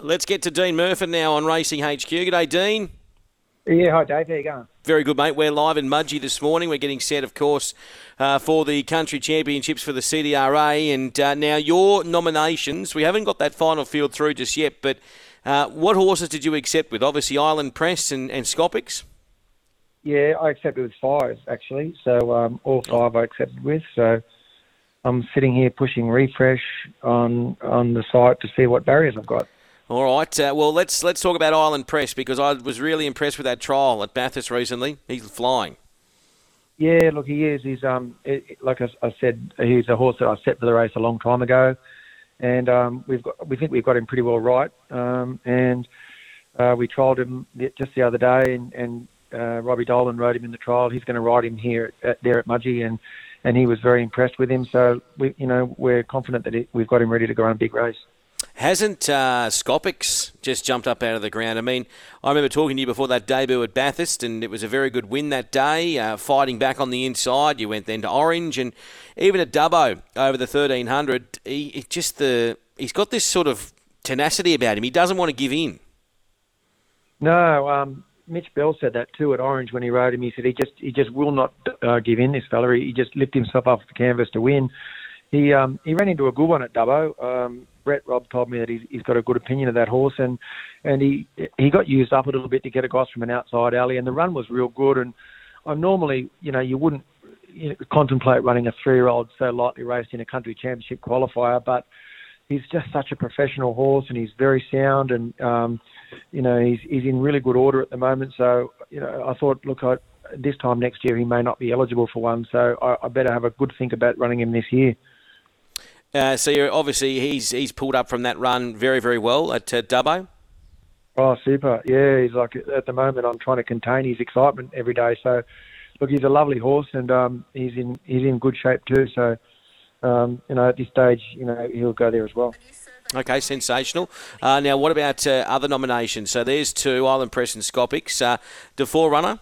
Let's get to Dean Murphy now on Racing HQ. G'day, Dean. Yeah, hi Dave. How you going? Very good, mate. We're live in Mudgee this morning. We're getting set, of course, uh, for the country championships for the CDRA. And uh, now your nominations. We haven't got that final field through just yet, but uh, what horses did you accept with? Obviously, Island Press and, and Scopix. Yeah, I accepted with five actually. So um, all five I accepted with. So I'm sitting here pushing refresh on on the site to see what barriers I've got. All right. Uh, well, let's let's talk about Island Press because I was really impressed with that trial at Bathurst recently. He's flying. Yeah, look, he is. He's um, it, like I, I, said, he's a horse that I set for the race a long time ago, and um, we've got we think we've got him pretty well right. Um, and uh, we trialled him just the other day, and, and uh, Robbie Dolan rode him in the trial. He's going to ride him here at, there at Mudgee, and and he was very impressed with him. So we, you know, we're confident that it, we've got him ready to go on a big race. Hasn't uh, Scopix just jumped up out of the ground? I mean, I remember talking to you before that debut at Bathurst, and it was a very good win that day, uh, fighting back on the inside. You went then to Orange, and even at Dubbo over the 1300, he just the he's got this sort of tenacity about him. He doesn't want to give in. No, um, Mitch Bell said that too at Orange when he rode him. He said he just he just will not uh, give in. This fella, he just lifted himself off the canvas to win. He um, he ran into a good one at Dubbo. Um, Brett Robb told me that he's, he's got a good opinion of that horse, and and he he got used up a little bit to get across from an outside alley, and the run was real good. And I'm normally, you know, you wouldn't you know, contemplate running a three-year-old so lightly raced in a country championship qualifier, but he's just such a professional horse, and he's very sound, and um, you know, he's he's in really good order at the moment. So you know, I thought, look, I, this time next year he may not be eligible for one, so I, I better have a good think about running him this year. Uh, so you're, obviously he's he's pulled up from that run very very well at uh, Dubbo. Oh, super! Yeah, he's like at the moment I'm trying to contain his excitement every day. So, look, he's a lovely horse and um, he's in he's in good shape too. So, um, you know, at this stage, you know, he'll go there as well. Okay, sensational. Uh, now, what about uh, other nominations? So there's two, Island Press and Scopix. Uh, the Forerunner?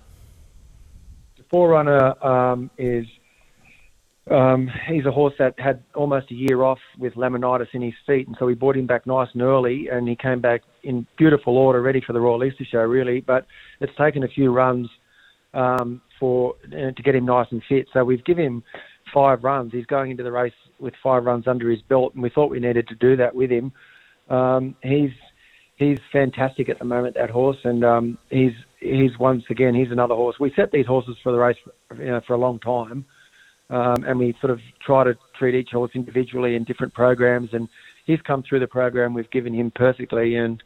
The Forerunner um, is um, he's a horse that had almost a year off with laminitis in his feet, and so we brought him back nice and early, and he came back in beautiful order, ready for the Royal Easter Show, really. But it's taken a few runs um, for uh, to get him nice and fit. So we've given him five runs. He's going into the race with five runs under his belt, and we thought we needed to do that with him. Um, he's he's fantastic at the moment, that horse, and um, he's he's once again he's another horse. We set these horses for the race, you know, for a long time um, and we sort of try to treat each horse individually in different programs. And he's come through the program we've given him perfectly. And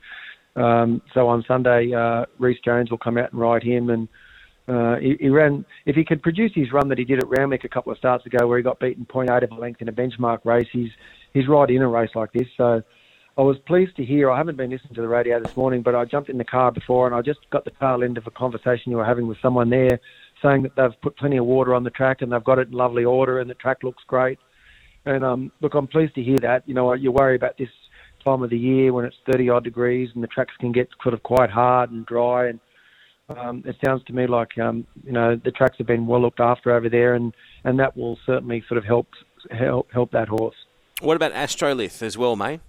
um, so on Sunday, uh, Reece Jones will come out and ride him. And uh, he, he, ran, if he could produce his run that he did at Randwick a couple of starts ago, where he got beaten 0.8 of a length in a benchmark race, he's he's right in a race like this. So. I was pleased to hear. I haven't been listening to the radio this morning, but I jumped in the car before and I just got the tail end of a conversation you were having with someone there saying that they've put plenty of water on the track and they've got it in lovely order and the track looks great. And um, look, I'm pleased to hear that. You know, you worry about this time of the year when it's 30 odd degrees and the tracks can get sort of quite hard and dry. And um, it sounds to me like um, you know the tracks have been well looked after over there, and, and that will certainly sort of help help help that horse. What about Astrolith as well, mate?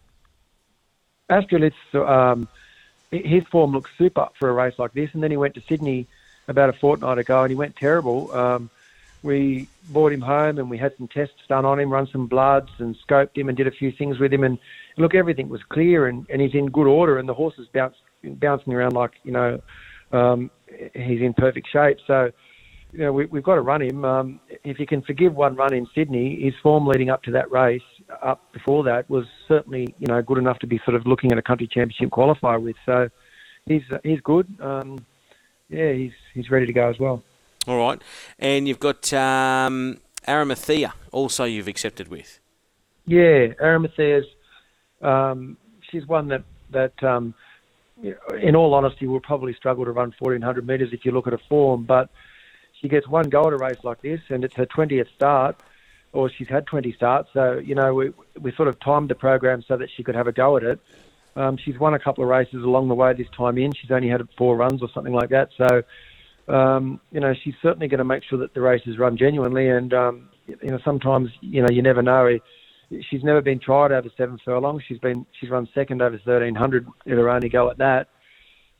Astrolith, um, his form looks super for a race like this, and then he went to Sydney about a fortnight ago, and he went terrible. Um, we brought him home and we had some tests done on him, run some bloods and scoped him and did a few things with him. And look, everything was clear and, and he's in good order. And the horse is bounce, bouncing around like, you know, um, he's in perfect shape. So, you know, we, we've got to run him. Um, if you can forgive one run in Sydney, his form leading up to that race, up before that, was certainly, you know, good enough to be sort of looking at a country championship qualifier with. So he's, he's good. Um, yeah, he's he's ready to go as well. All right, and you've got um, Arimathea also you've accepted with. Yeah, Arimathea's um, she's one that that um, in all honesty will probably struggle to run 1400 metres if you look at her form, but she gets one go at a race like this, and it's her 20th start, or she's had 20 starts. So you know we we sort of timed the program so that she could have a go at it. Um, she's won a couple of races along the way this time in. She's only had four runs or something like that. So, um, you know, she's certainly going to make sure that the races run genuinely. And, um, you know, sometimes, you know, you never know. she's never been tried over seven furlongs. She's been she's run second over thirteen hundred at her only go at that.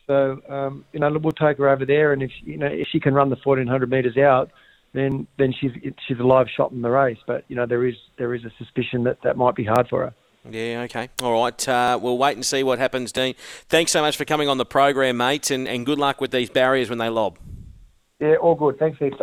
So um, you know we'll take her over there, and if you know if she can run the fourteen hundred meters out, then then she's she's a live shot in the race. But you know there is there is a suspicion that that might be hard for her. Yeah, okay. All right. Uh, we'll wait and see what happens, Dean. Thanks so much for coming on the program, mate, and, and good luck with these barriers when they lob. Yeah, all good. Thanks, Heaps,